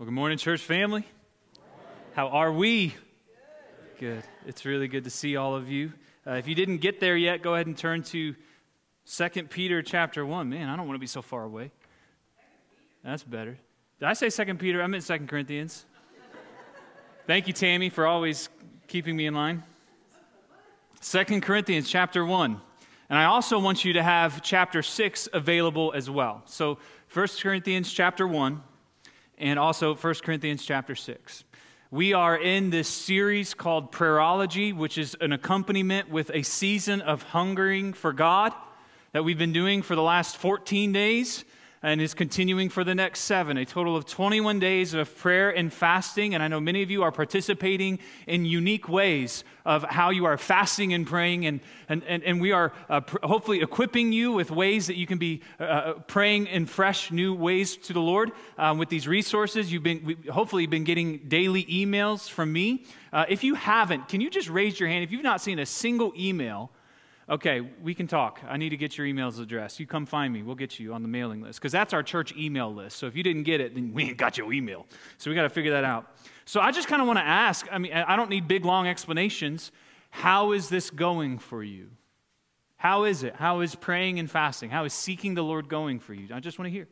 Well, good morning, church family. How are we? Good. It's really good to see all of you. Uh, if you didn't get there yet, go ahead and turn to 2 Peter chapter 1. Man, I don't want to be so far away. That's better. Did I say 2 Peter? I meant 2 Corinthians. Thank you, Tammy, for always keeping me in line. 2 Corinthians chapter 1. And I also want you to have chapter 6 available as well. So 1 Corinthians chapter 1 and also 1 Corinthians chapter 6. We are in this series called Prayerology, which is an accompaniment with a season of hungering for God that we've been doing for the last 14 days and is continuing for the next seven. A total of 21 days of prayer and fasting. And I know many of you are participating in unique ways of how you are fasting and praying. And, and, and, and we are uh, pr- hopefully equipping you with ways that you can be uh, uh praying in fresh, new ways to the Lord um, with these resources. You've been, hopefully, been getting daily emails from me. Uh, if you haven't, can you just raise your hand? If you've not seen a single email, okay, we can talk. I need to get your emails address. You come find me. We'll get you on the mailing list because that's our church email list. So if you didn't get it, then we ain't got your email. So we got to figure that out. So I just kind of want to ask I mean, I don't need big, long explanations. How is this going for you? How is it? How is praying and fasting? How is seeking the Lord going for you? I just want to hear.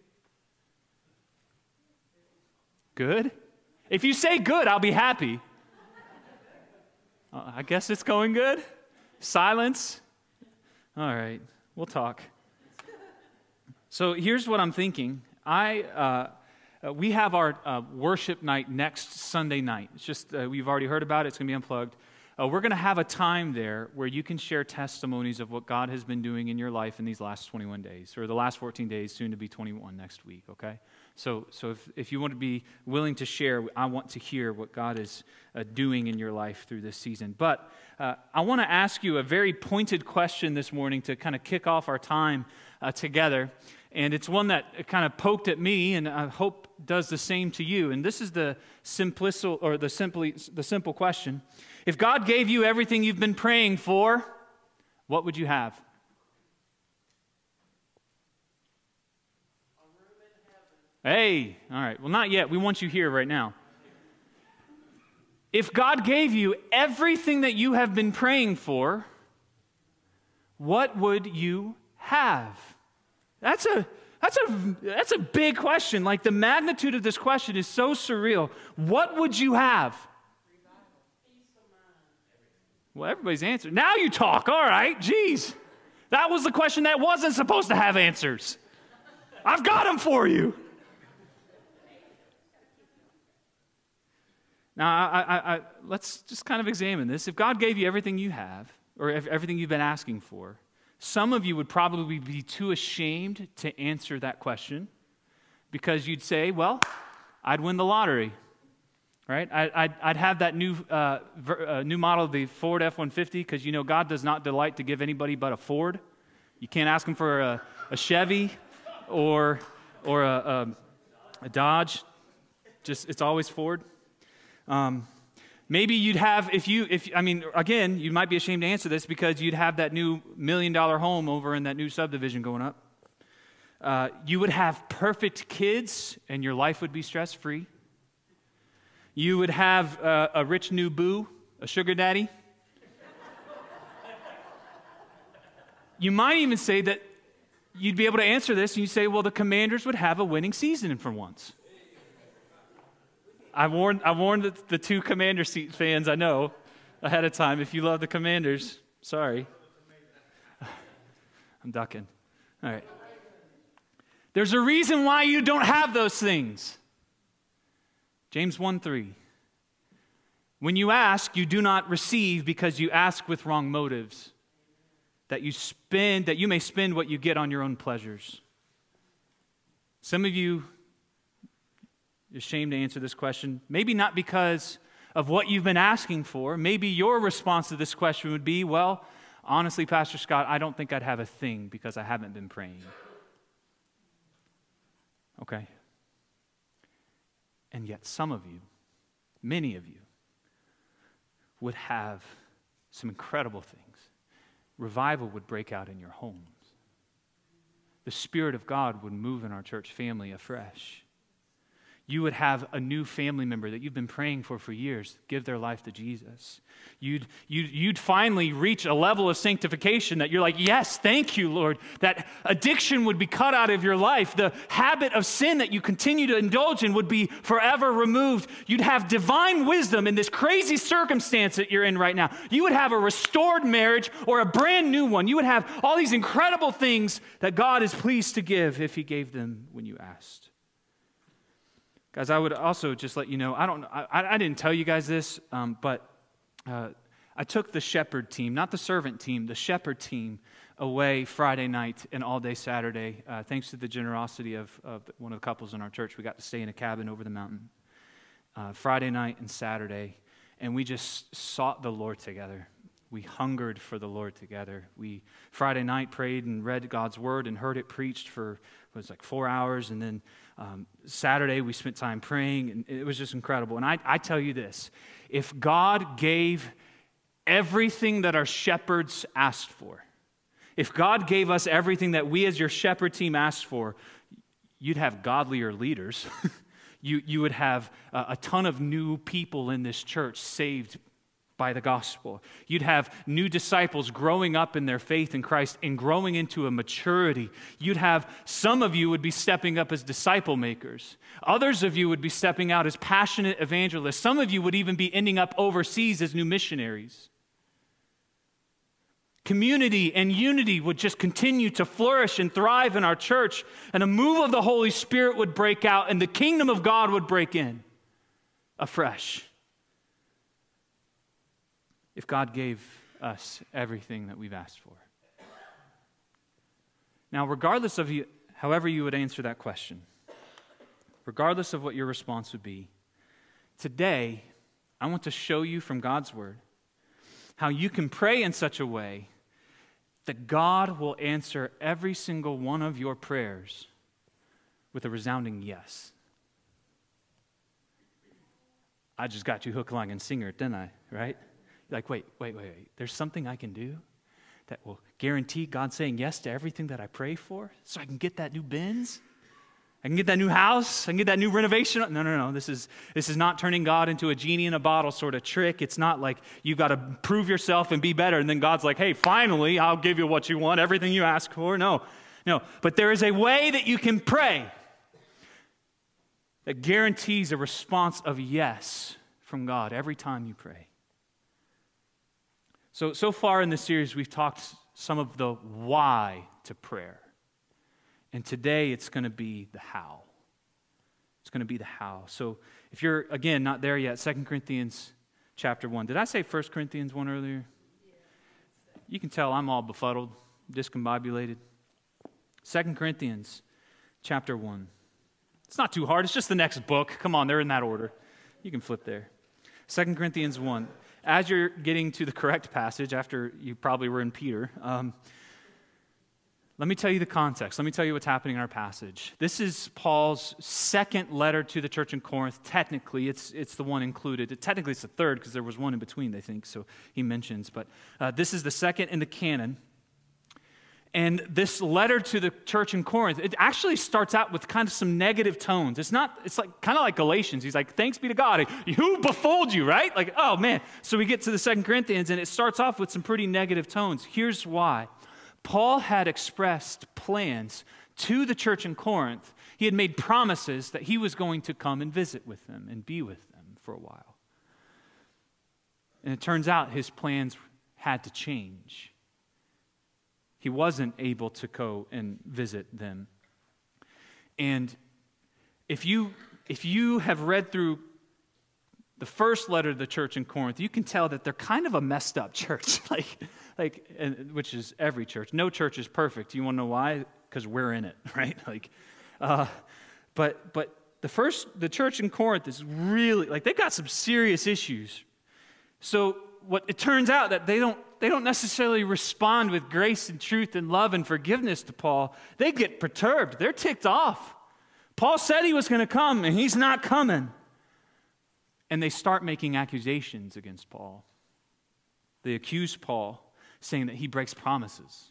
Good? If you say good, I'll be happy. Uh, I guess it's going good. Silence. All right, we'll talk. So here's what I'm thinking. I, uh, uh, we have our uh, worship night next Sunday night. It's just, uh, we've already heard about it, it's going to be unplugged. Uh, we're going to have a time there where you can share testimonies of what God has been doing in your life in these last 21 days, or the last 14 days, soon to be 21 next week, okay? So, so if, if you want to be willing to share, I want to hear what God is uh, doing in your life through this season. But uh, I want to ask you a very pointed question this morning to kind of kick off our time uh, together. And it's one that kind of poked at me, and I hope does the same to you. And this is the simplical or the simply the simple question: If God gave you everything you've been praying for, what would you have? Hey, all right. Well, not yet. We want you here right now. If God gave you everything that you have been praying for, what would you have? That's a that's a that's a big question. Like the magnitude of this question is so surreal. What would you have? Well, everybody's answered. Now you talk. All right. Jeez. That was the question that wasn't supposed to have answers. I've got them for you. Now, I, I, I, let's just kind of examine this. If God gave you everything you have, or everything you've been asking for, some of you would probably be too ashamed to answer that question because you'd say, well, I'd win the lottery, right? I, would I'd have that new, uh, ver, uh, new model of the Ford F 150 because you know God does not delight to give anybody but a Ford. You can't ask him for a, a Chevy or, or a, a, a Dodge, just, it's always Ford. Um, maybe you'd have, if you, if I mean, again, you might be ashamed to answer this because you'd have that new million dollar home over in that new subdivision going up. Uh, you would have perfect kids and your life would be stress free. You would have uh, a rich new boo, a sugar daddy. you might even say that you'd be able to answer this and you say, well, the commanders would have a winning season for once. I warned, I warned the, the two commander seat fans I know ahead of time. If you love the commanders, sorry. I'm ducking. All right. There's a reason why you don't have those things. James 1 3. When you ask, you do not receive because you ask with wrong motives, that you spend, that you may spend what you get on your own pleasures. Some of you ashamed to answer this question. Maybe not because of what you've been asking for. Maybe your response to this question would be, well, honestly, Pastor Scott, I don't think I'd have a thing because I haven't been praying. Okay. And yet, some of you, many of you, would have some incredible things. Revival would break out in your homes. The Spirit of God would move in our church family afresh you would have a new family member that you've been praying for for years give their life to Jesus. You'd, you'd, you'd finally reach a level of sanctification that you're like, Yes, thank you, Lord. That addiction would be cut out of your life. The habit of sin that you continue to indulge in would be forever removed. You'd have divine wisdom in this crazy circumstance that you're in right now. You would have a restored marriage or a brand new one. You would have all these incredible things that God is pleased to give if He gave them when you asked. Guys, I would also just let you know I, don't, I, I didn't tell you guys this, um, but uh, I took the shepherd team, not the servant team, the shepherd team away Friday night and all day Saturday. Uh, thanks to the generosity of, of, one of the couples in our church, we got to stay in a cabin over the mountain uh, Friday night and Saturday, and we just sought the Lord together. We hungered for the Lord together. We Friday night prayed and read God's word and heard it preached for it was like four hours, and then um, Saturday, we spent time praying, and it was just incredible. And I, I tell you this if God gave everything that our shepherds asked for, if God gave us everything that we as your shepherd team asked for, you'd have godlier leaders. you, you would have a, a ton of new people in this church saved by the gospel. You'd have new disciples growing up in their faith in Christ and growing into a maturity. You'd have some of you would be stepping up as disciple makers. Others of you would be stepping out as passionate evangelists. Some of you would even be ending up overseas as new missionaries. Community and unity would just continue to flourish and thrive in our church, and a move of the Holy Spirit would break out, and the kingdom of God would break in afresh if God gave us everything that we've asked for? Now, regardless of you, however you would answer that question, regardless of what your response would be, today I want to show you from God's Word how you can pray in such a way that God will answer every single one of your prayers with a resounding yes. I just got you hook, line, and singer, didn't I? Right? Like, wait, wait, wait, wait. There's something I can do that will guarantee God saying yes to everything that I pray for so I can get that new Benz? I can get that new house. I can get that new renovation. No, no, no. This is, this is not turning God into a genie in a bottle sort of trick. It's not like you've got to prove yourself and be better. And then God's like, hey, finally, I'll give you what you want, everything you ask for. No, no. But there is a way that you can pray that guarantees a response of yes from God every time you pray. So, so far in this series, we've talked some of the why to prayer. And today it's going to be the how. It's going to be the how. So if you're, again, not there yet, 2 Corinthians chapter 1. Did I say 1 Corinthians 1 earlier? You can tell I'm all befuddled, discombobulated. 2 Corinthians chapter 1. It's not too hard. It's just the next book. Come on, they're in that order. You can flip there. 2 Corinthians 1 as you're getting to the correct passage, after you probably were in Peter, um, let me tell you the context. Let me tell you what's happening in our passage. This is Paul's second letter to the church in Corinth. Technically, it's, it's the one included. Technically, it's the third because there was one in between, they think, so he mentions. But uh, this is the second in the canon. And this letter to the church in Corinth, it actually starts out with kind of some negative tones. It's not, it's like kind of like Galatians. He's like, thanks be to God. Who befooled you, right? Like, oh man. So we get to the Second Corinthians and it starts off with some pretty negative tones. Here's why. Paul had expressed plans to the church in Corinth. He had made promises that he was going to come and visit with them and be with them for a while. And it turns out his plans had to change he wasn't able to go and visit them. And if you, if you have read through the first letter to the church in Corinth, you can tell that they're kind of a messed up church, like, like, which is every church. No church is perfect. You want to know why? Because we're in it, right? Like, uh, but but the first, the church in Corinth is really like they've got some serious issues. So what it turns out that they don't they don't necessarily respond with grace and truth and love and forgiveness to Paul. They get perturbed. They're ticked off. Paul said he was going to come and he's not coming. And they start making accusations against Paul. They accuse Paul saying that he breaks promises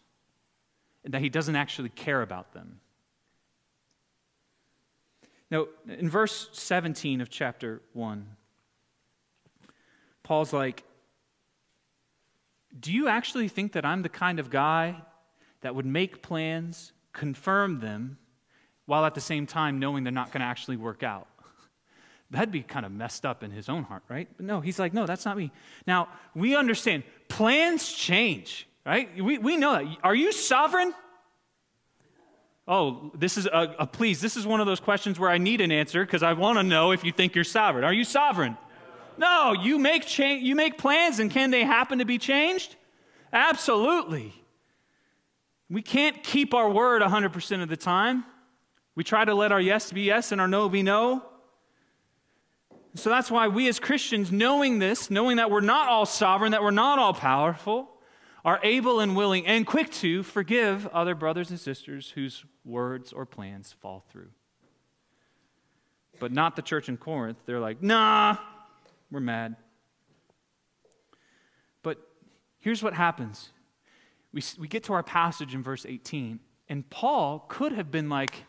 and that he doesn't actually care about them. Now, in verse 17 of chapter 1, Paul's like, Do you actually think that I'm the kind of guy that would make plans, confirm them, while at the same time knowing they're not going to actually work out? That'd be kind of messed up in his own heart, right? But no, he's like, No, that's not me. Now, we understand plans change, right? We, we know that. Are you sovereign? Oh, this is a, a please. This is one of those questions where I need an answer because I want to know if you think you're sovereign. Are you sovereign? No, you make you make plans and can they happen to be changed? Absolutely. We can't keep our word 100% of the time. We try to let our yes be yes and our no be no. So that's why we as Christians, knowing this, knowing that we're not all sovereign, that we're not all powerful, are able and willing and quick to forgive other brothers and sisters whose words or plans fall through. But not the church in Corinth. They're like, nah, we're mad. But here's what happens we, we get to our passage in verse 18, and Paul could have been like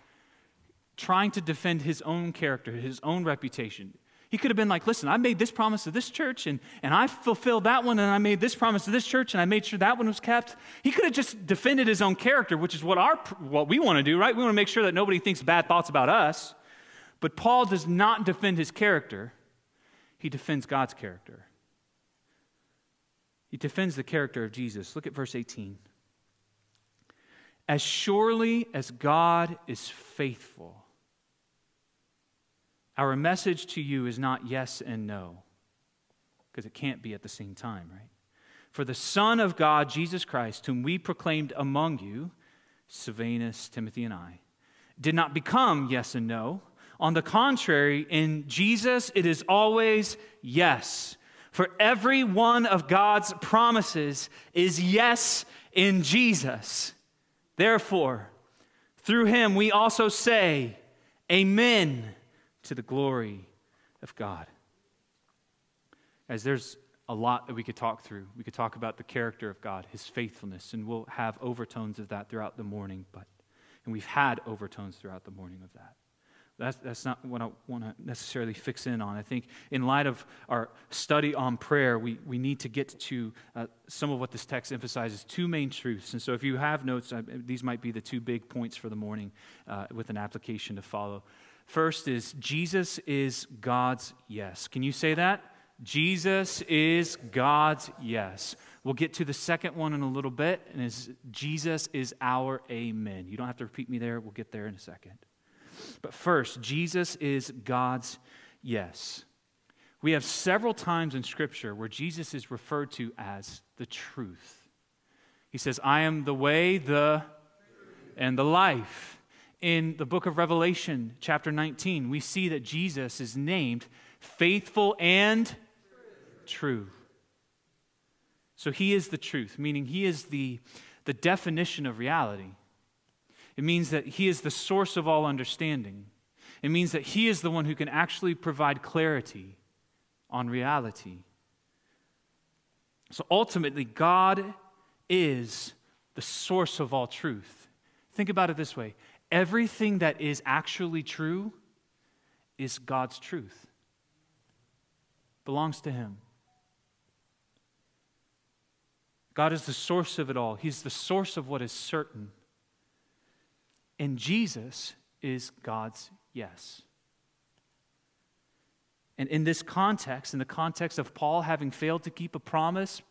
trying to defend his own character, his own reputation. He could have been like, listen, I made this promise to this church and, and I fulfilled that one, and I made this promise to this church and I made sure that one was kept. He could have just defended his own character, which is what, our, what we want to do, right? We want to make sure that nobody thinks bad thoughts about us. But Paul does not defend his character, he defends God's character. He defends the character of Jesus. Look at verse 18. As surely as God is faithful, our message to you is not yes and no, because it can't be at the same time, right? For the Son of God, Jesus Christ, whom we proclaimed among you, Silvanus, Timothy, and I, did not become yes and no. On the contrary, in Jesus, it is always yes. For every one of God's promises is yes in Jesus. Therefore, through him we also say, Amen to the glory of God. Guys, there's a lot that we could talk through. We could talk about the character of God, his faithfulness, and we'll have overtones of that throughout the morning, but and we've had overtones throughout the morning of that. That's, that's not what I want to necessarily fix in on. I think, in light of our study on prayer, we, we need to get to uh, some of what this text emphasizes two main truths. And so, if you have notes, uh, these might be the two big points for the morning uh, with an application to follow. First is Jesus is God's yes. Can you say that? Jesus is God's yes. We'll get to the second one in a little bit, and is Jesus is our amen. You don't have to repeat me there. We'll get there in a second. But first, Jesus is God's yes. We have several times in Scripture where Jesus is referred to as the truth. He says, I am the way, the, and the life in the book of Revelation, chapter 19, we see that Jesus is named faithful and true. So he is the truth, meaning he is the, the definition of reality. It means that he is the source of all understanding. It means that he is the one who can actually provide clarity on reality. So ultimately, God is the source of all truth. Think about it this way everything that is actually true is God's truth. Belongs to Him. God is the source of it all. He's the source of what is certain. And Jesus is God's yes. And in this context, in the context of Paul having failed to keep a promise,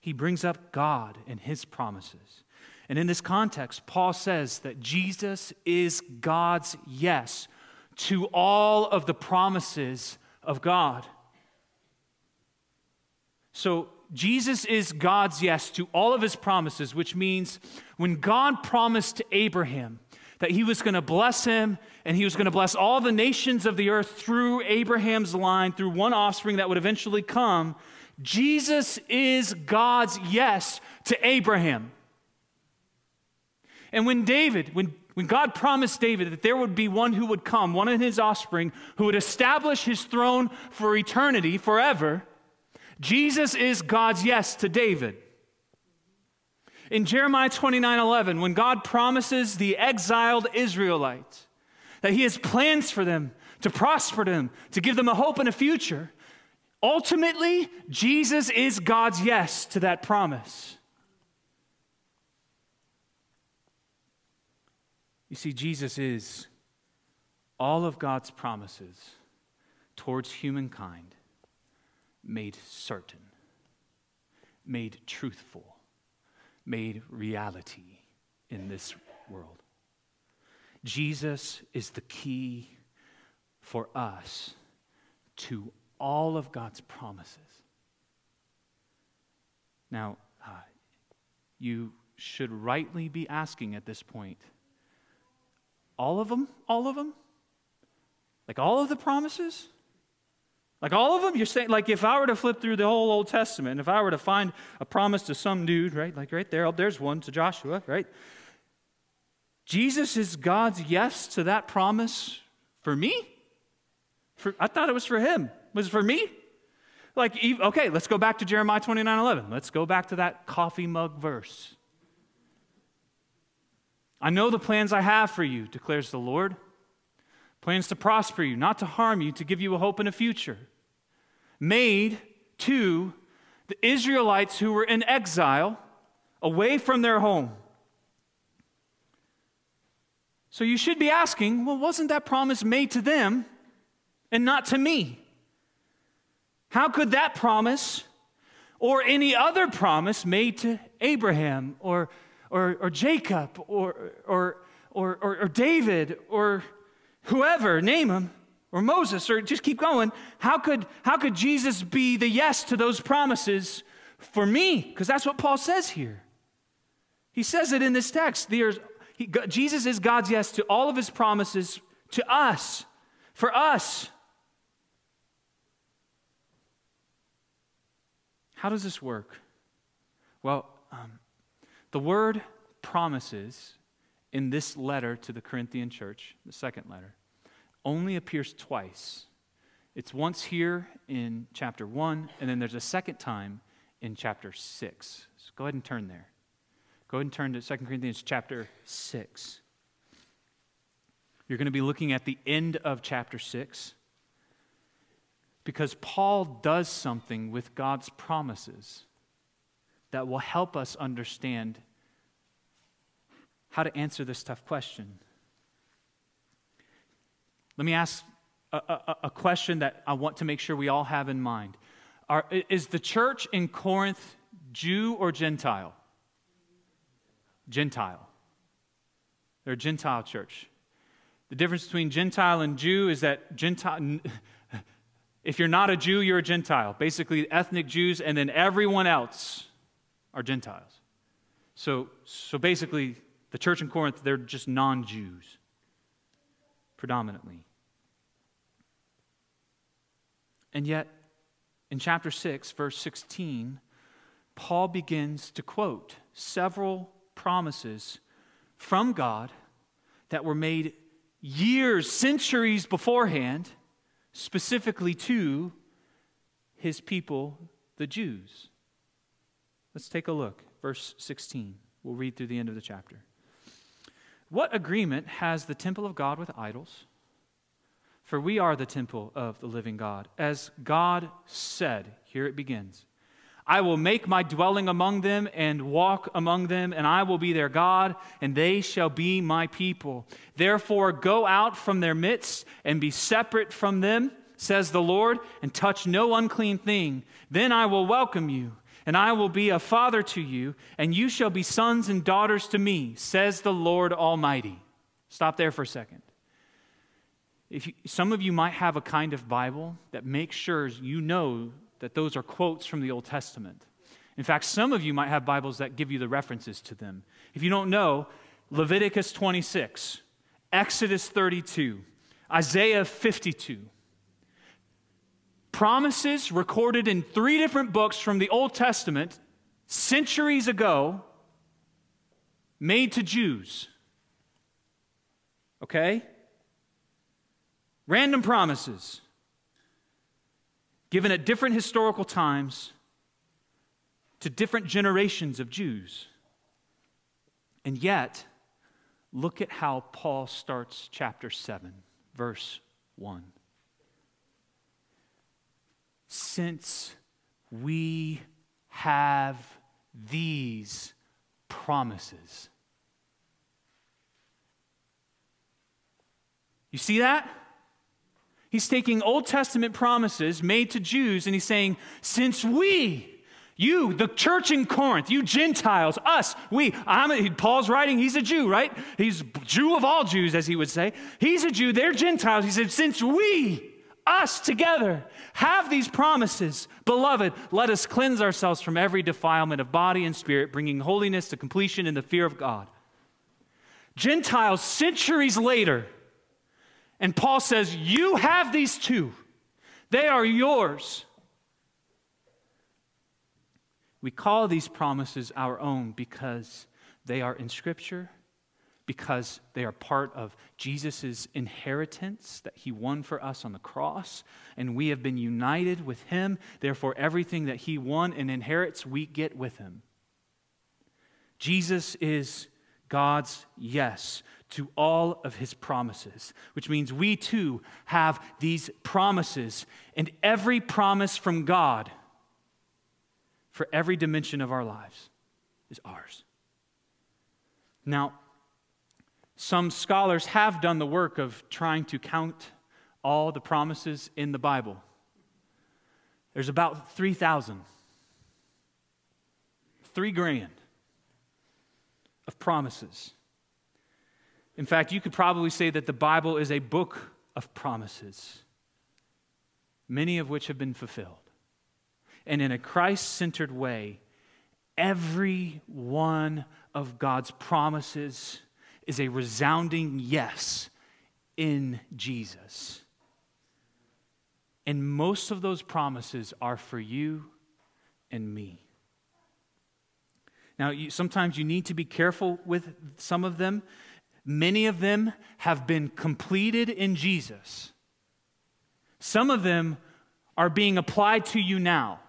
he brings up God and his promises. And in this context, Paul says that Jesus is God's yes to all of the promises of God. So, Jesus is God's yes to all of his promises, which means when God promised to Abraham that he was going to bless him and he was going to bless all the nations of the earth through Abraham's line, through one offspring that would eventually come, Jesus is God's yes to Abraham. And when David, when, when God promised David that there would be one who would come, one of his offspring, who would establish his throne for eternity, forever, Jesus is God's yes to David. In Jeremiah 29 11, when God promises the exiled Israelites that He has plans for them to prosper them, to give them a hope and a future. Ultimately, Jesus is God's yes to that promise. You see, Jesus is all of God's promises towards humankind made certain, made truthful, made reality in this world. Jesus is the key for us to all of God's promises. Now, uh, you should rightly be asking at this point all of them? All of them? Like all of the promises? Like all of them? You're saying, like if I were to flip through the whole Old Testament, if I were to find a promise to some dude, right? Like right there, oh, there's one to Joshua, right? Jesus is God's yes to that promise for me? For, I thought it was for him. Was it for me? Like, okay, let's go back to Jeremiah 29 11. Let's go back to that coffee mug verse. I know the plans I have for you, declares the Lord plans to prosper you, not to harm you, to give you a hope and a future. Made to the Israelites who were in exile, away from their home. So you should be asking, well, wasn't that promise made to them and not to me? How could that promise or any other promise made to Abraham or, or, or Jacob or, or, or, or, David or whoever, name him, or Moses, or just keep going, how could, how could Jesus be the yes to those promises for me? Because that's what Paul says here. He says it in this text. He, Jesus is God's yes to all of his promises to us, for us. How does this work? Well, um, the word promises in this letter to the Corinthian church, the second letter, only appears twice. It's once here in chapter 1, and then there's a second time in chapter 6. So go ahead and turn there. Go ahead and turn to 2 Corinthians chapter 6. You're going to be looking at the end of chapter 6 because Paul does something with God's promises that will help us understand how to answer this tough question. Let me ask a, a, a, question that I want to make sure we all have in mind. Are, is the church in Corinth Jew or Gentile? Gentile. They're a Gentile church. The difference between Gentile and Jew is that Gentile, if you're not a Jew, you're a Gentile. Basically, ethnic Jews, and then everyone else are Gentiles. So, so basically, the church in Corinth, they're just non Jews, predominantly. And yet, in chapter 6, verse 16, Paul begins to quote several promises from God that were made years, centuries beforehand, specifically to his people, the Jews. Let's take a look. Verse 16. We'll read through the end of the chapter. What agreement has the temple of God with idols? For we are the temple of the living God. As God said, here it begins I will make my dwelling among them and walk among them, and I will be their God, and they shall be my people. Therefore, go out from their midst and be separate from them, says the Lord, and touch no unclean thing. Then I will welcome you and I will be a father to you, and you shall be sons and daughters to me, says the Lord Almighty. Stop there for a second. If you, some of you might have a kind of Bible that makes sure you know that those are quotes from the Old Testament. In fact, some of you might have Bibles that give you the references to them. If you don't know, Leviticus 26, Exodus 32, Isaiah 52, promises recorded in three different books from the Old Testament centuries ago made to Jews. Okay? Random promises given at different historical times to different generations of Jews. And yet, look at how Paul starts chapter 7, verse 1. Since we have these promises. You see that? He's taking Old Testament promises made to Jews and he's saying, Since we, you, the church in Corinth, you Gentiles, us, we, I'm a, Paul's writing, he's a Jew, right? He's Jew of all Jews, as he would say. He's a Jew, they're Gentiles. He said, Since we, us together, have these promises, beloved, let us cleanse ourselves from every defilement of body and spirit, bringing holiness to completion in the fear of God. Gentiles, centuries later, and Paul says, You have these too, they are yours. We call these promises our own because they are in Scripture, because they are part of Jesus' inheritance that he won for us on the cross, and we have been united with him. Therefore, everything that he won and inherits, we get with him. Jesus is God's yes to all of his promises, which means we too have these promises, and every promise from God for every dimension of our lives is ours. Now, some scholars have done the work of trying to count all the promises in the Bible. There's about 3,000, three grand of promises. In fact, you could probably say that the Bible is a book of promises, many of which have been fulfilled. And in a Christ centered way, every one of God's promises is a resounding yes in Jesus. And most of those promises are for you and me. Now, you, sometimes you need to be careful with some of them Many of them have been completed in Jesus. Some of them are being applied to you now.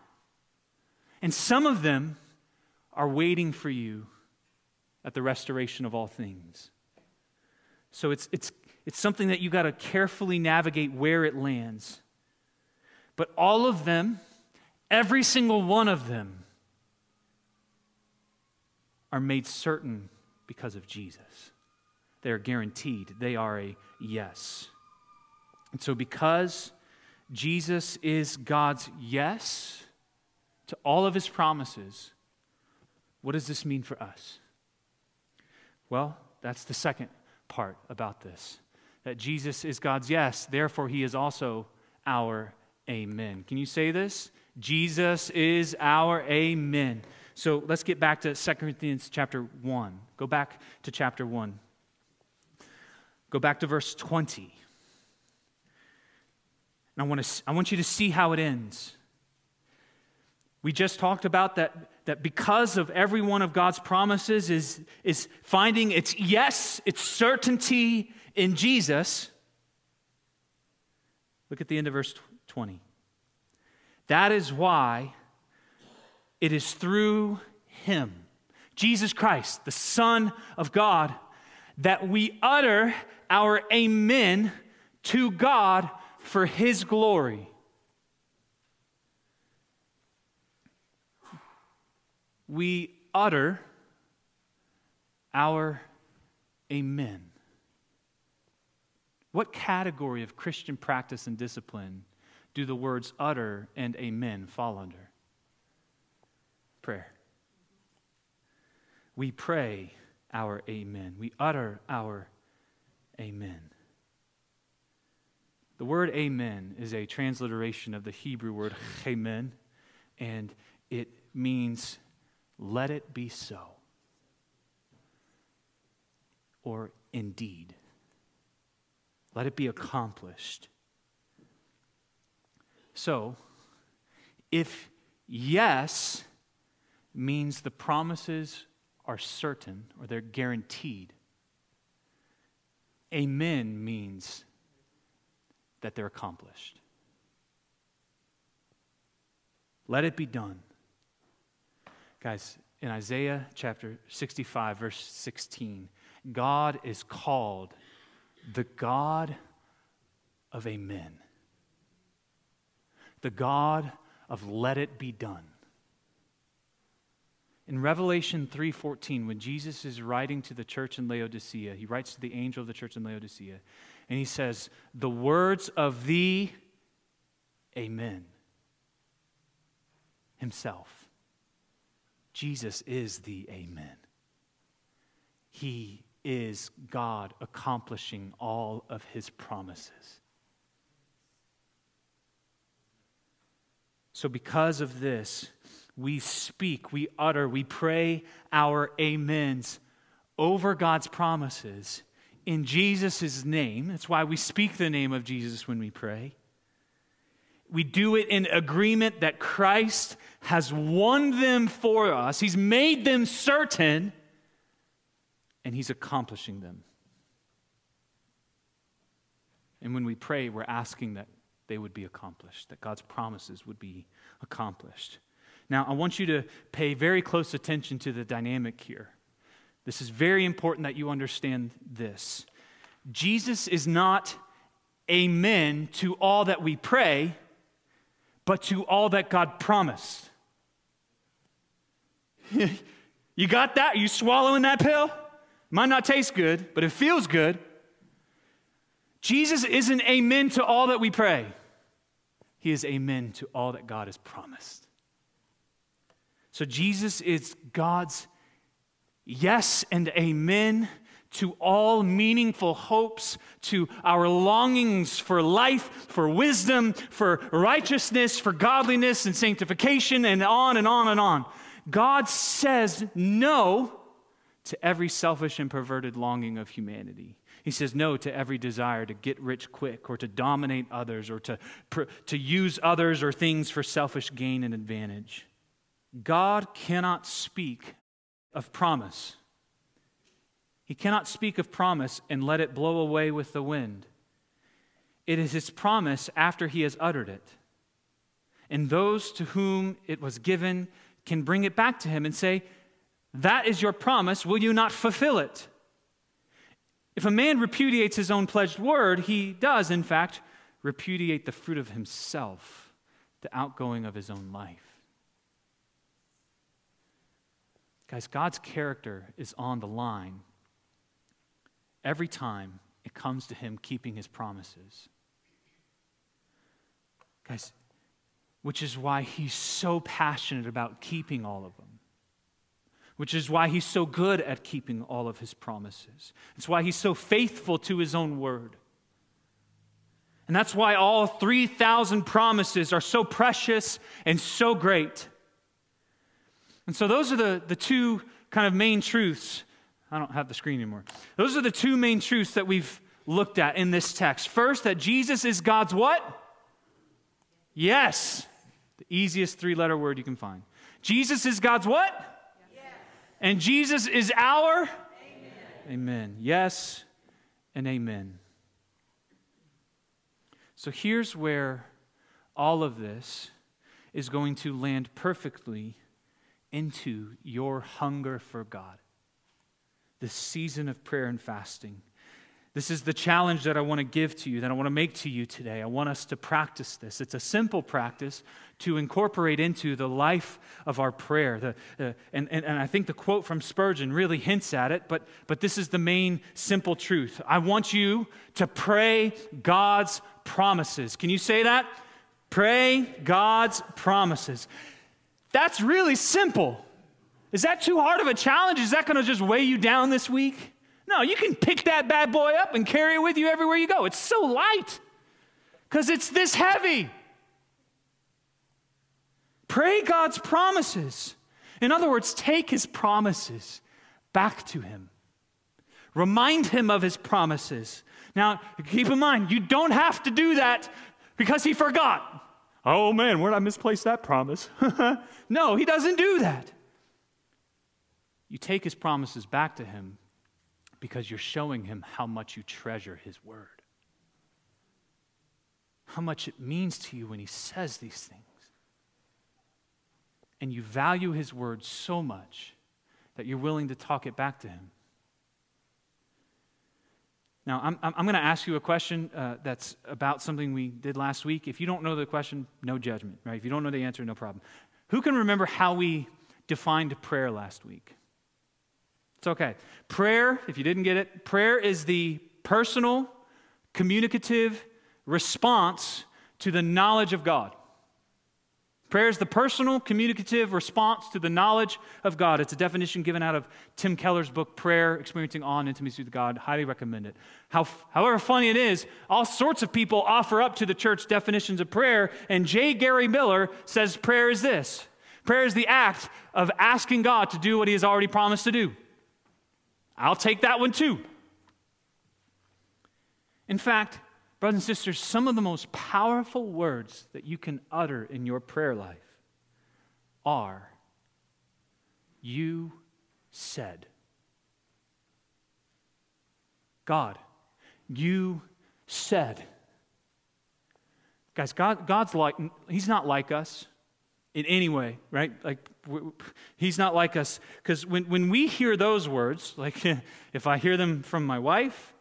And some of them are waiting for you at the restoration of all things. So it's, it's, it's something that you got to carefully navigate where it lands. But all of them, every single one of them, are made certain because of Jesus. They're guaranteed, they are a yes. And so, because Jesus is God's yes to all of his promises, what does this mean for us? Well, that's the second part about this that Jesus is God's yes, therefore, he is also our amen. Can you say this? Jesus is our amen. So let's get back to 2 Corinthians chapter 1. Go back to chapter 1. Go back to verse 20. And I want, to, I want you to see how it ends. We just talked about that, that because of every one of God's promises is, is finding its yes, its certainty in Jesus. Look at the end of verse 20. That is why it is through Him, Jesus Christ, the Son of God, that we utter our amen to God for His glory. We utter our amen. What category of Christian practice and discipline do the words utter and amen fall under? Prayer. We pray our amen. We utter our Amen. The word amen is a transliteration of the Hebrew word amen, and it means let it be so, or indeed. Let it be accomplished. So, if yes means the promises are certain or they're guaranteed, Amen means that they're accomplished. Let it be done. Guys, in Isaiah chapter 65, verse 16, God is called the God of amen, the God of let it be done. In Revelation 3:14 when Jesus is writing to the church in Laodicea, he writes to the angel of the church in Laodicea, and he says, "The words of the Amen." Himself. Jesus is the Amen. He is God accomplishing all of his promises. So, because of this, we speak, we utter, we pray our amens over God's promises in Jesus' name. That's why we speak the name of Jesus when we pray. We do it in agreement that Christ has won them for us, He's made them certain, and He's accomplishing them. And when we pray, we're asking that they would be accomplished, that God's promises would be accomplished. Now, I want you to pay very close attention to the dynamic here. This is very important that you understand this. Jesus is not amen to all that we pray, but to all that God promised. you got that? You swallowing that pill? Might not taste good, but it feels good. Jesus isn't amen to all that we pray. He is amen to all that God has promised. So Jesus is God's yes and amen to all meaningful hopes, to our longings for life, for wisdom, for righteousness, for godliness and sanctification, and on and on and on. God says no to every selfish and perverted longing of humanity. He says no to every desire to get rich quick or to dominate others or to, to use others or things for selfish gain and advantage. God cannot speak of promise. He cannot speak of promise and let it blow away with the wind. It is his promise after he has uttered it. And those to whom it was given can bring it back to him and say, That is your promise. Will you not fulfill it? If a man repudiates his own pledged word, he does, in fact, repudiate the fruit of himself, the outgoing of his own life. Guys, God's character is on the line every time it comes to Him keeping His promises. Guys, which is why He's so passionate about keeping all of them. Which is why he's so good at keeping all of his promises. It's why he's so faithful to his own word. And that's why all 3,000 promises are so precious and so great. And so, those are the, the two kind of main truths. I don't have the screen anymore. Those are the two main truths that we've looked at in this text. First, that Jesus is God's what? Yes. The easiest three letter word you can find. Jesus is God's what? Yes. And Jesus is our? Amen. amen. Yes and amen. So here's where all of this is going to land perfectly into your hunger for God. This season of prayer and fasting. This is the challenge that I want to give to you, that I want to make to you today. I want us to practice this. It's a simple practice to incorporate into the life of our prayer. The, uh, and, and, and I think the quote from Spurgeon really hints at it, but, but this is the main simple truth. I want you to pray God's promises. Can you say that? Pray God's promises. That's really simple. Is that too hard of a challenge? Is that going to just weigh you down this week? No, you can pick that bad boy up and carry it with you everywhere you go. It's so light because it's this heavy. Pray God's promises. In other words, take his promises back to him. Remind him of his promises. Now, keep in mind, you don't have to do that because he forgot. Oh man, where'd I misplace that promise? no, he doesn't do that. You take his promises back to him because you're showing him how much you treasure his word, how much it means to you when he says these things. And you value his word so much that you're willing to talk it back to him. Now, I'm, I'm going to ask you a question uh, that's about something we did last week. If you don't know the question, no judgment, right? If you don't know the answer, no problem. Who can remember how we defined prayer last week? It's okay. Prayer, if you didn't get it, prayer is the personal, communicative response to the knowledge of God. Prayer is the personal, communicative response to the knowledge of God. It's a definition given out of Tim Keller's book, Prayer Experiencing Awe and Intimacy with God. Highly recommend it. How, however funny it is, all sorts of people offer up to the church definitions of prayer, and J. Gary Millar says prayer is this prayer is the act of asking God to do what he has already promised to do. I'll take that one too. In fact, Brothers and sisters, some of the most powerful words that you can utter in your prayer life are, You said. God, you said. Guys, God, God's like, He's not like us in any way, right? Like, He's not like us. Because when, when we hear those words, like if I hear them from my wife,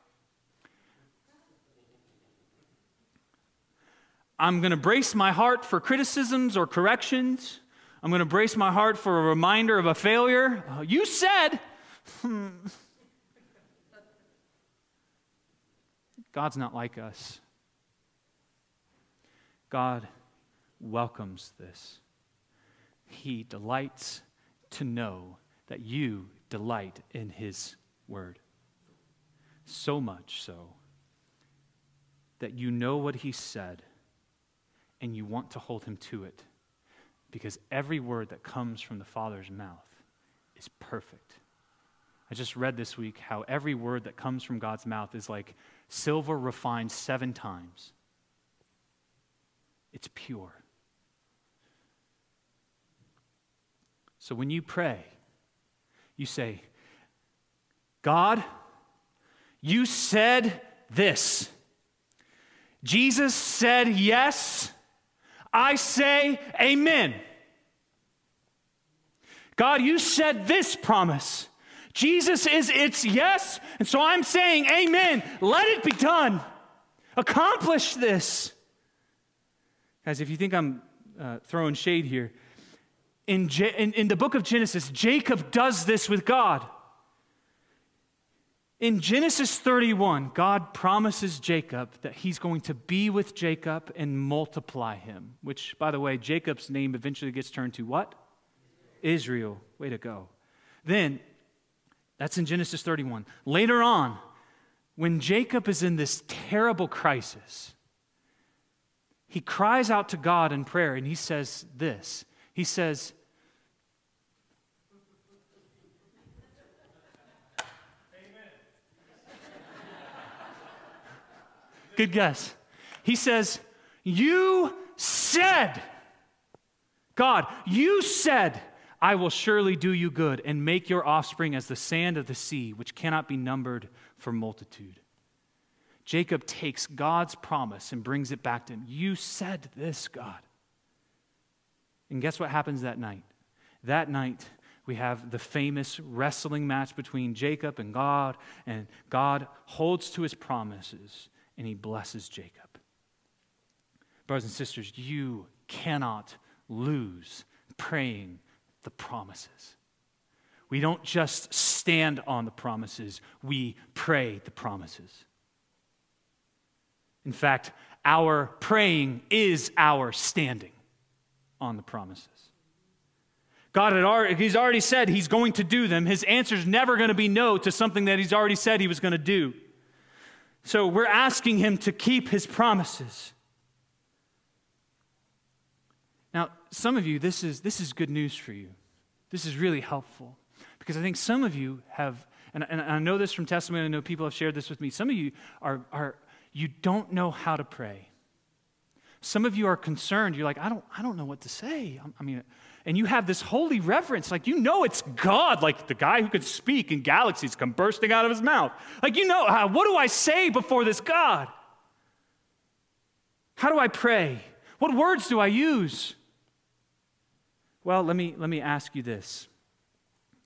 I'm going to brace my heart for criticisms or corrections. I'm going to brace my heart for a reminder of a failure. Uh, you said. God's not like us. God welcomes this. He delights to know that you delight in His word. So much so that you know what He said and you want to hold him to it because every word that comes from the Father's mouth is perfect. I just read this week how every word that comes from God's mouth is like silver refined seven times. It's pure. So when you pray, you say, God, you said this. Jesus said yes. I say amen. God, you said this promise. Jesus is its yes, and so I'm saying amen. Let it be done. Accomplish this. Guys, if you think I'm uh, throwing shade here, in, in, in the book of Genesis, Jacob does this with God. In Genesis 31, God promises Jacob that he's going to be with Jacob and multiply him, which, by the way, Jacob's name eventually gets turned to what? Israel. Way to go. Then, that's in Genesis 31. Later on, when Jacob is in this terrible crisis, he cries out to God in prayer and he says this He says, Good guess. He says, You said, God, you said, I will surely do you good and make your offspring as the sand of the sea, which cannot be numbered for multitude. Jacob takes God's promise and brings it back to him. You said this, God. And guess what happens that night? That night, we have the famous wrestling match between Jacob and God, and God holds to his promises and he blesses Jacob. Brothers and sisters, you cannot lose praying the promises. We don't just stand on the promises, we pray the promises. In fact, our praying is our standing on the promises. God had already, he's already said he's going to do them. His answer is never going to be no to something that he's already said he was going to do. So we're asking him to keep his promises. Now, some of you, this is, this is good news for you. This is really helpful because I think some of you have, and, and I know this from testimony, I know people have shared this with me. Some of you are, are you don't know how to pray. Some of you are concerned. You're like, I don't, I don't know what to say. I mean, and you have this holy reverence. Like, you know it's God, like the guy who could speak and galaxies come bursting out of his mouth. Like, you know, uh, what do I say before this God? How do I pray? What words do I use? Well, let me, let me ask you this.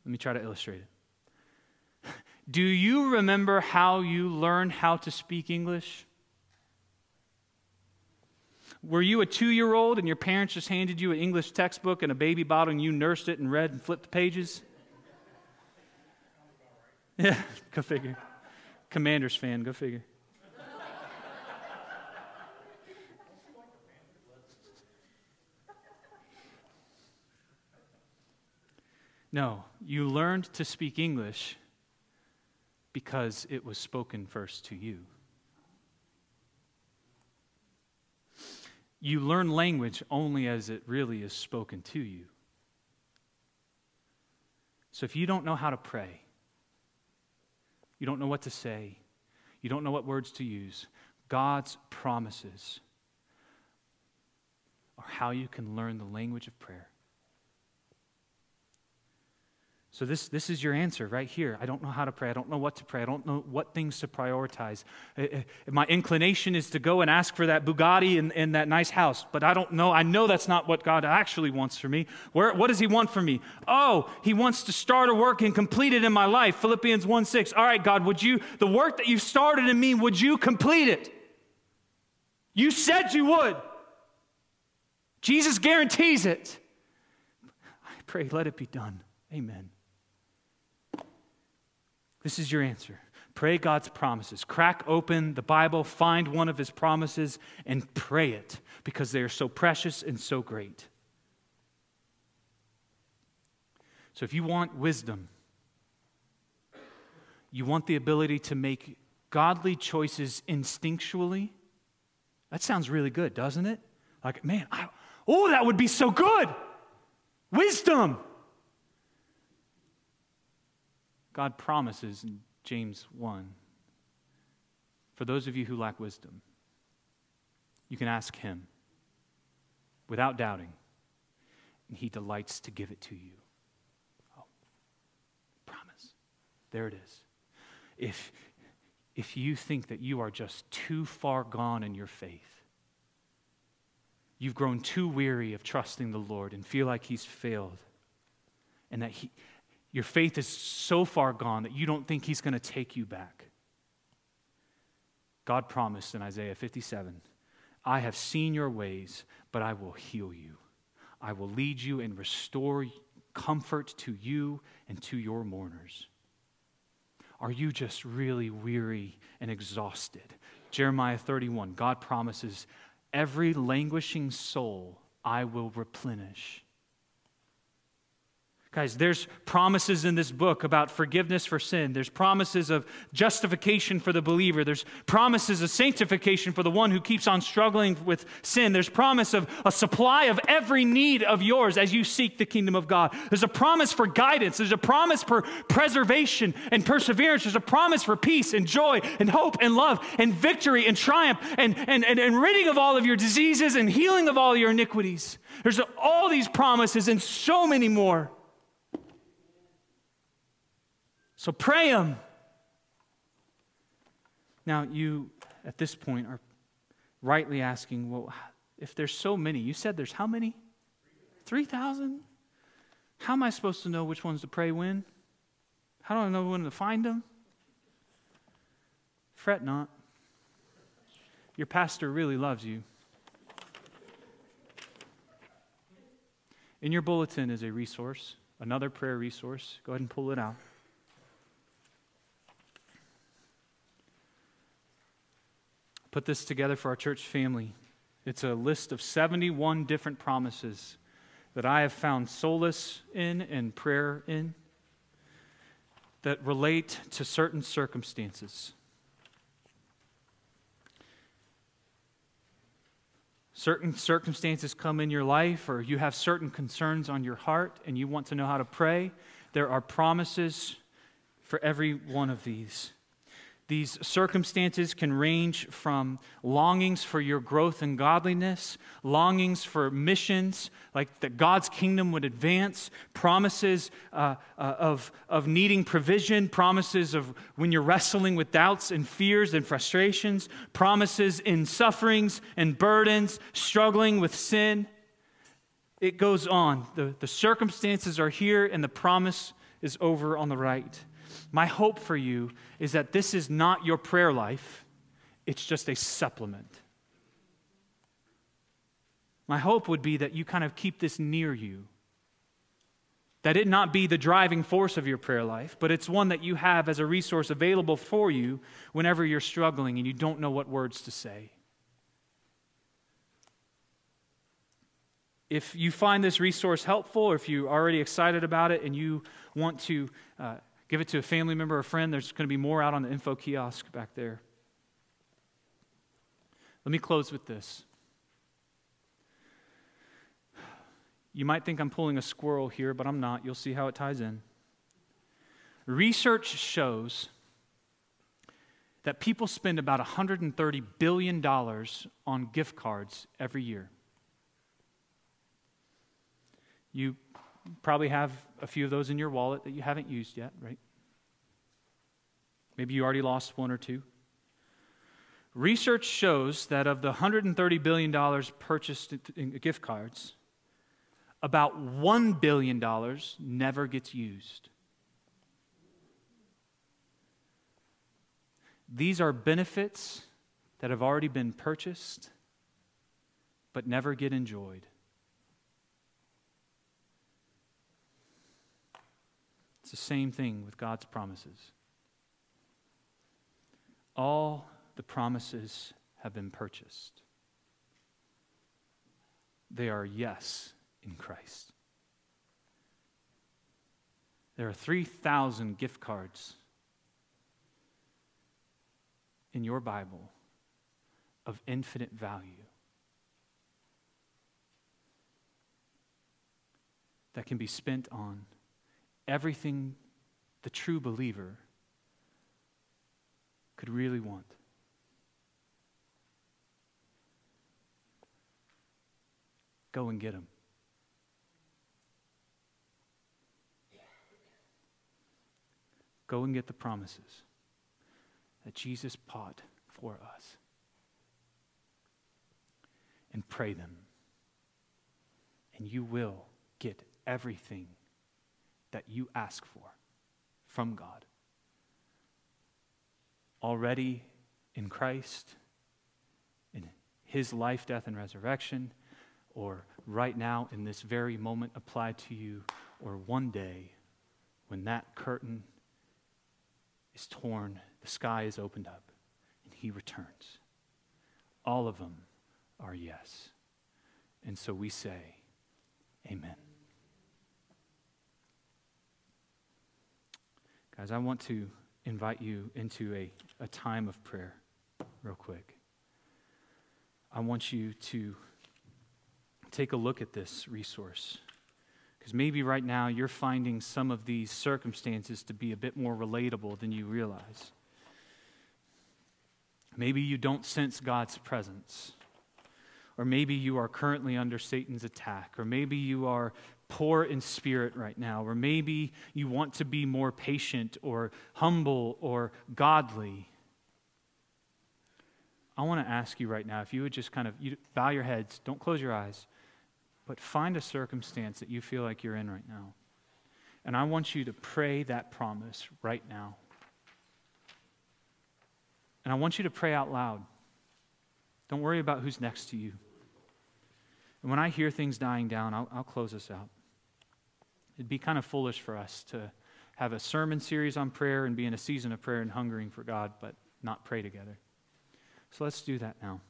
Let me try to illustrate it. Do you remember how you learned how to speak English? Were you a two year old and your parents just handed you an English textbook and a baby bottle and you nursed it and read and flipped the pages? Yeah, go figure. Commanders fan, go figure. No, you learned to speak English because it was spoken first to you. You learn language only as it really is spoken to you. So if you don't know how to pray, you don't know what to say, you don't know what words to use, God's promises are how you can learn the language of prayer. So, this, this is your answer right here. I don't know how to pray. I don't know what to pray. I don't know what things to prioritize. My inclination is to go and ask for that Bugatti and, and that nice house, but I don't know. I know that's not what God actually wants for me. Where, what does He want for me? Oh, He wants to start a work and complete it in my life. Philippians 1 6. All right, God, would you, the work that you've started in me, would you complete it? You said you would. Jesus guarantees it. I pray, let it be done. Amen. This is your answer. Pray God's promises. Crack open the Bible, find one of his promises, and pray it because they are so precious and so great. So, if you want wisdom, you want the ability to make godly choices instinctually, that sounds really good, doesn't it? Like, man, I, oh, that would be so good. Wisdom. God promises in James 1 for those of you who lack wisdom, you can ask Him without doubting, and He delights to give it to you. Oh, promise. There it is. If, if you think that you are just too far gone in your faith, you've grown too weary of trusting the Lord and feel like He's failed, and that He, your faith is so far gone that you don't think He's going to take you back. God promised in Isaiah 57 I have seen your ways, but I will heal you. I will lead you and restore comfort to you and to your mourners. Are you just really weary and exhausted? Jeremiah 31, God promises, every languishing soul I will replenish. Guys, there's promises in this book about forgiveness for sin. There's promises of justification for the believer. There's promises of sanctification for the one who keeps on struggling with sin. There's promise of a supply of every need of yours as you seek the kingdom of God. There's a promise for guidance. There's a promise for preservation and perseverance. There's a promise for peace and joy and hope and love and victory and triumph and, and, and, and ridding of all of your diseases and healing of all your iniquities. There's all these promises and so many more. So pray them. Now, you at this point are rightly asking, well, if there's so many, you said there's how many? 3,000? How am I supposed to know which ones to pray when? How do I know when to find them? Fret not. Your pastor really loves you. In your bulletin is a resource, another prayer resource. Go ahead and pull it out. Put this together for our church family. It's a list of 71 different promises that I have found solace in and prayer in that relate to certain circumstances. Certain circumstances come in your life, or you have certain concerns on your heart, and you want to know how to pray. There are promises for every one of these. These circumstances can range from longings for your growth and godliness, longings for missions, like that God's kingdom would advance, promises uh, uh, of, of needing provision, promises of when you're wrestling with doubts and fears and frustrations, promises in sufferings and burdens, struggling with sin. It goes on. The, the circumstances are here, and the promise is over on the right. My hope for you is that this is not your prayer life, it's just a supplement. My hope would be that you kind of keep this near you. That it not be the driving force of your prayer life, but it's one that you have as a resource available for you whenever you're struggling and you don't know what words to say. If you find this resource helpful, or if you're already excited about it and you want to uh, give it to a family member or friend, there's going to be more out on the info kiosk back there. Let me close with this. You might think I'm pulling a squirrel here, but I'm not. You'll see how it ties in. Research shows that people spend about $130 billion on gift cards every year. You probably have a few of those in your wallet that you haven't used yet, right? Maybe you already lost one or two. Research shows that of the $130 billion purchased in gift cards, about $1 billion never gets used. These are benefits that have already been purchased but never get enjoyed. It's the same thing with God's promises. All the promises have been purchased. They are yes in Christ. There are 3,000 gift cards in your Bible of infinite value that can be spent on everything the true believer could really want. Go and get them. Go and get the promises that Jesus bought for us and pray them. And you will get everything that you ask for from God. Already in Christ, in his life, death, and resurrection, or right now in this very moment applied to you, or one day when that curtain is torn, the sky is opened up, and he returns. All of them are yes. And so we say, Amen. Guys, I want to invite you into a, a time of prayer, real quick. I want you to take a look at this resource. Because maybe right now you're finding some of these circumstances to be a bit more relatable than you realize. Maybe you don't sense God's presence. Or maybe you are currently under Satan's attack. Or maybe you are poor in spirit right now. Or maybe you want to be more patient or humble or godly. I want to ask you right now if you would just kind of you bow your heads, don't close your eyes. But find a circumstance that you feel like you're in right now. And I want you to pray that promise right now. And I want you to pray out loud. Don't worry about who's next to you. And when I hear things dying down, I'll, I'll close this out. It'd be kind of foolish for us to have a sermon series on prayer and be in a season of prayer and hungering for God, but not pray together. So let's do that now.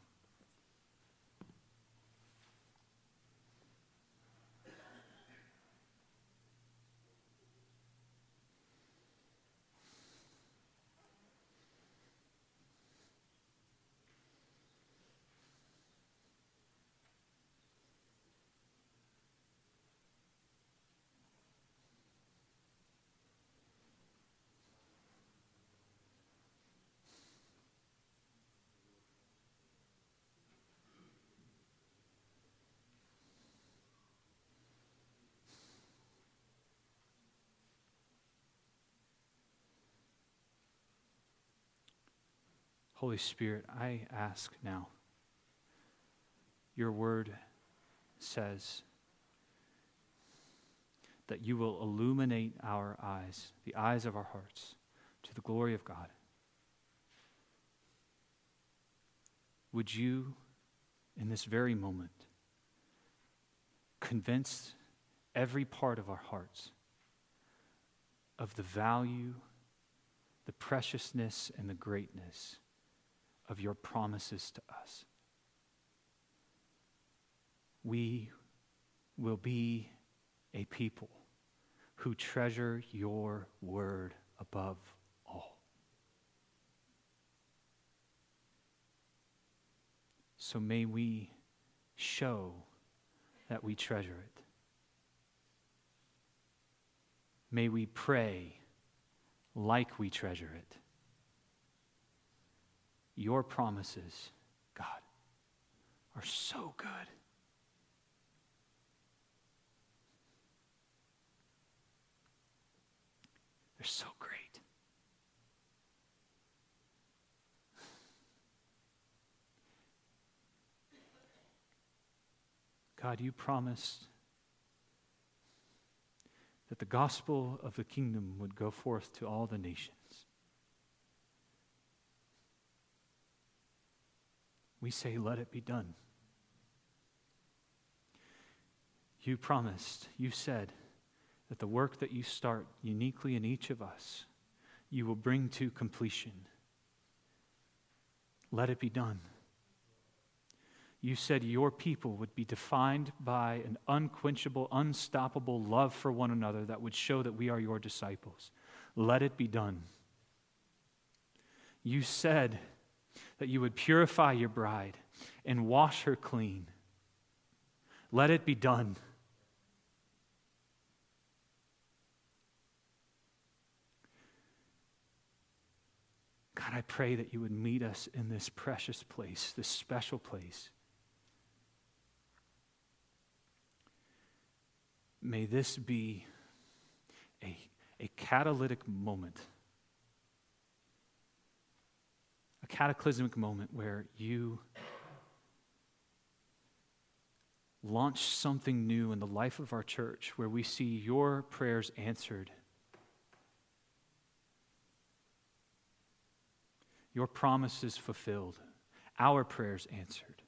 Holy Spirit, I ask now. Your word says that you will illuminate our eyes, the eyes of our hearts, to the glory of God. Would you, in this very moment, convince every part of our hearts of the value, the preciousness, and the greatness of your promises to us? We will be a people who treasure your word above all. So may we show that we treasure it. May we pray like we treasure it. Your promises, God, are so good. They're so great. God, you promised that the gospel of the kingdom would go forth to all the nations. We say, let it be done. You promised, you said, that the work that you start uniquely in each of us, you will bring to completion. Let it be done. You said your people would be defined by an unquenchable, unstoppable love for one another that would show that we are your disciples. Let it be done. You said that you would purify your bride and wash her clean. Let it be done. God, I pray that you would meet us in this precious place, this special place. May this be a, a catalytic moment, a cataclysmic moment where you launch something new in the life of our church, where we see your prayers answered your promises fulfilled, our prayers answered.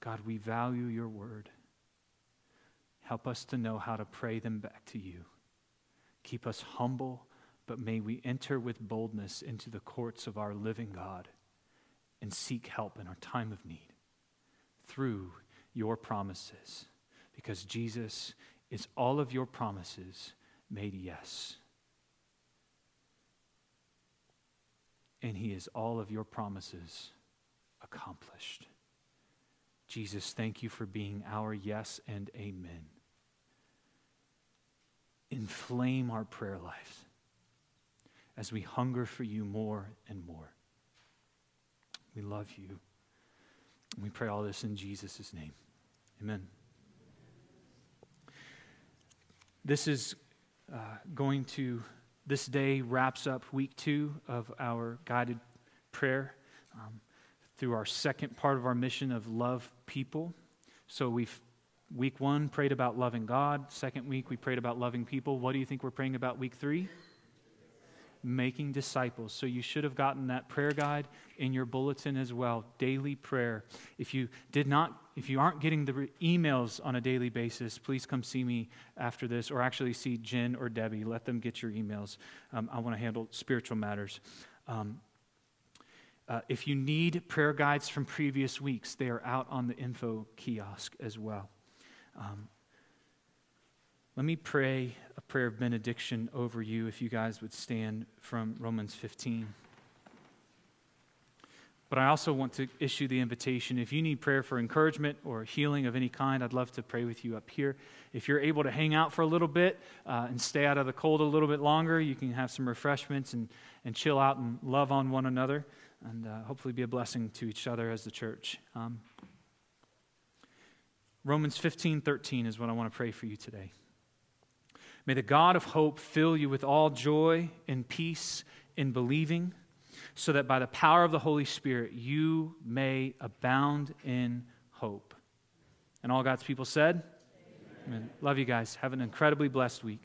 God, we value your word. Help us to know how to pray them back to you. Keep us humble, but may we enter with boldness into the courts of our living God and seek help in our time of need through your promises. Because Jesus is all of your promises made yes. And he is all of your promises accomplished. Jesus, thank you for being our yes and amen. Inflame our prayer lives as we hunger for you more and more. We love you. And we pray all this in Jesus' name. Amen. This is uh, going to, this day wraps up week two of our guided prayer um, through our second part of our mission of love people. So we've, week one, prayed about loving God. Second week, we prayed about loving people. What do you think we're praying about week three? making disciples. So you should have gotten that prayer guide in your bulletin as well, daily prayer. If you did not if you aren't getting the re- emails on a daily basis, please come see me after this or actually see Jen or Debbie. Let them get your emails. Um, I want to handle spiritual matters. Um, uh, if you need prayer guides from previous weeks, they are out on the info kiosk as well. Um, let me pray a prayer of benediction over you if you guys would stand from Romans 15. But I also want to issue the invitation. If you need prayer for encouragement or healing of any kind, I'd love to pray with you up here. If you're able to hang out for a little bit uh, and stay out of the cold a little bit longer, you can have some refreshments and, and chill out and love on one another and uh, hopefully be a blessing to each other as the church. Um, Romans 15 13 is what I want to pray for you today. May the God of hope fill you with all joy and peace in believing, so that by the power of the Holy Spirit you may abound in hope. And all God's people said, Amen. Amen. Love you guys. Have an incredibly blessed week.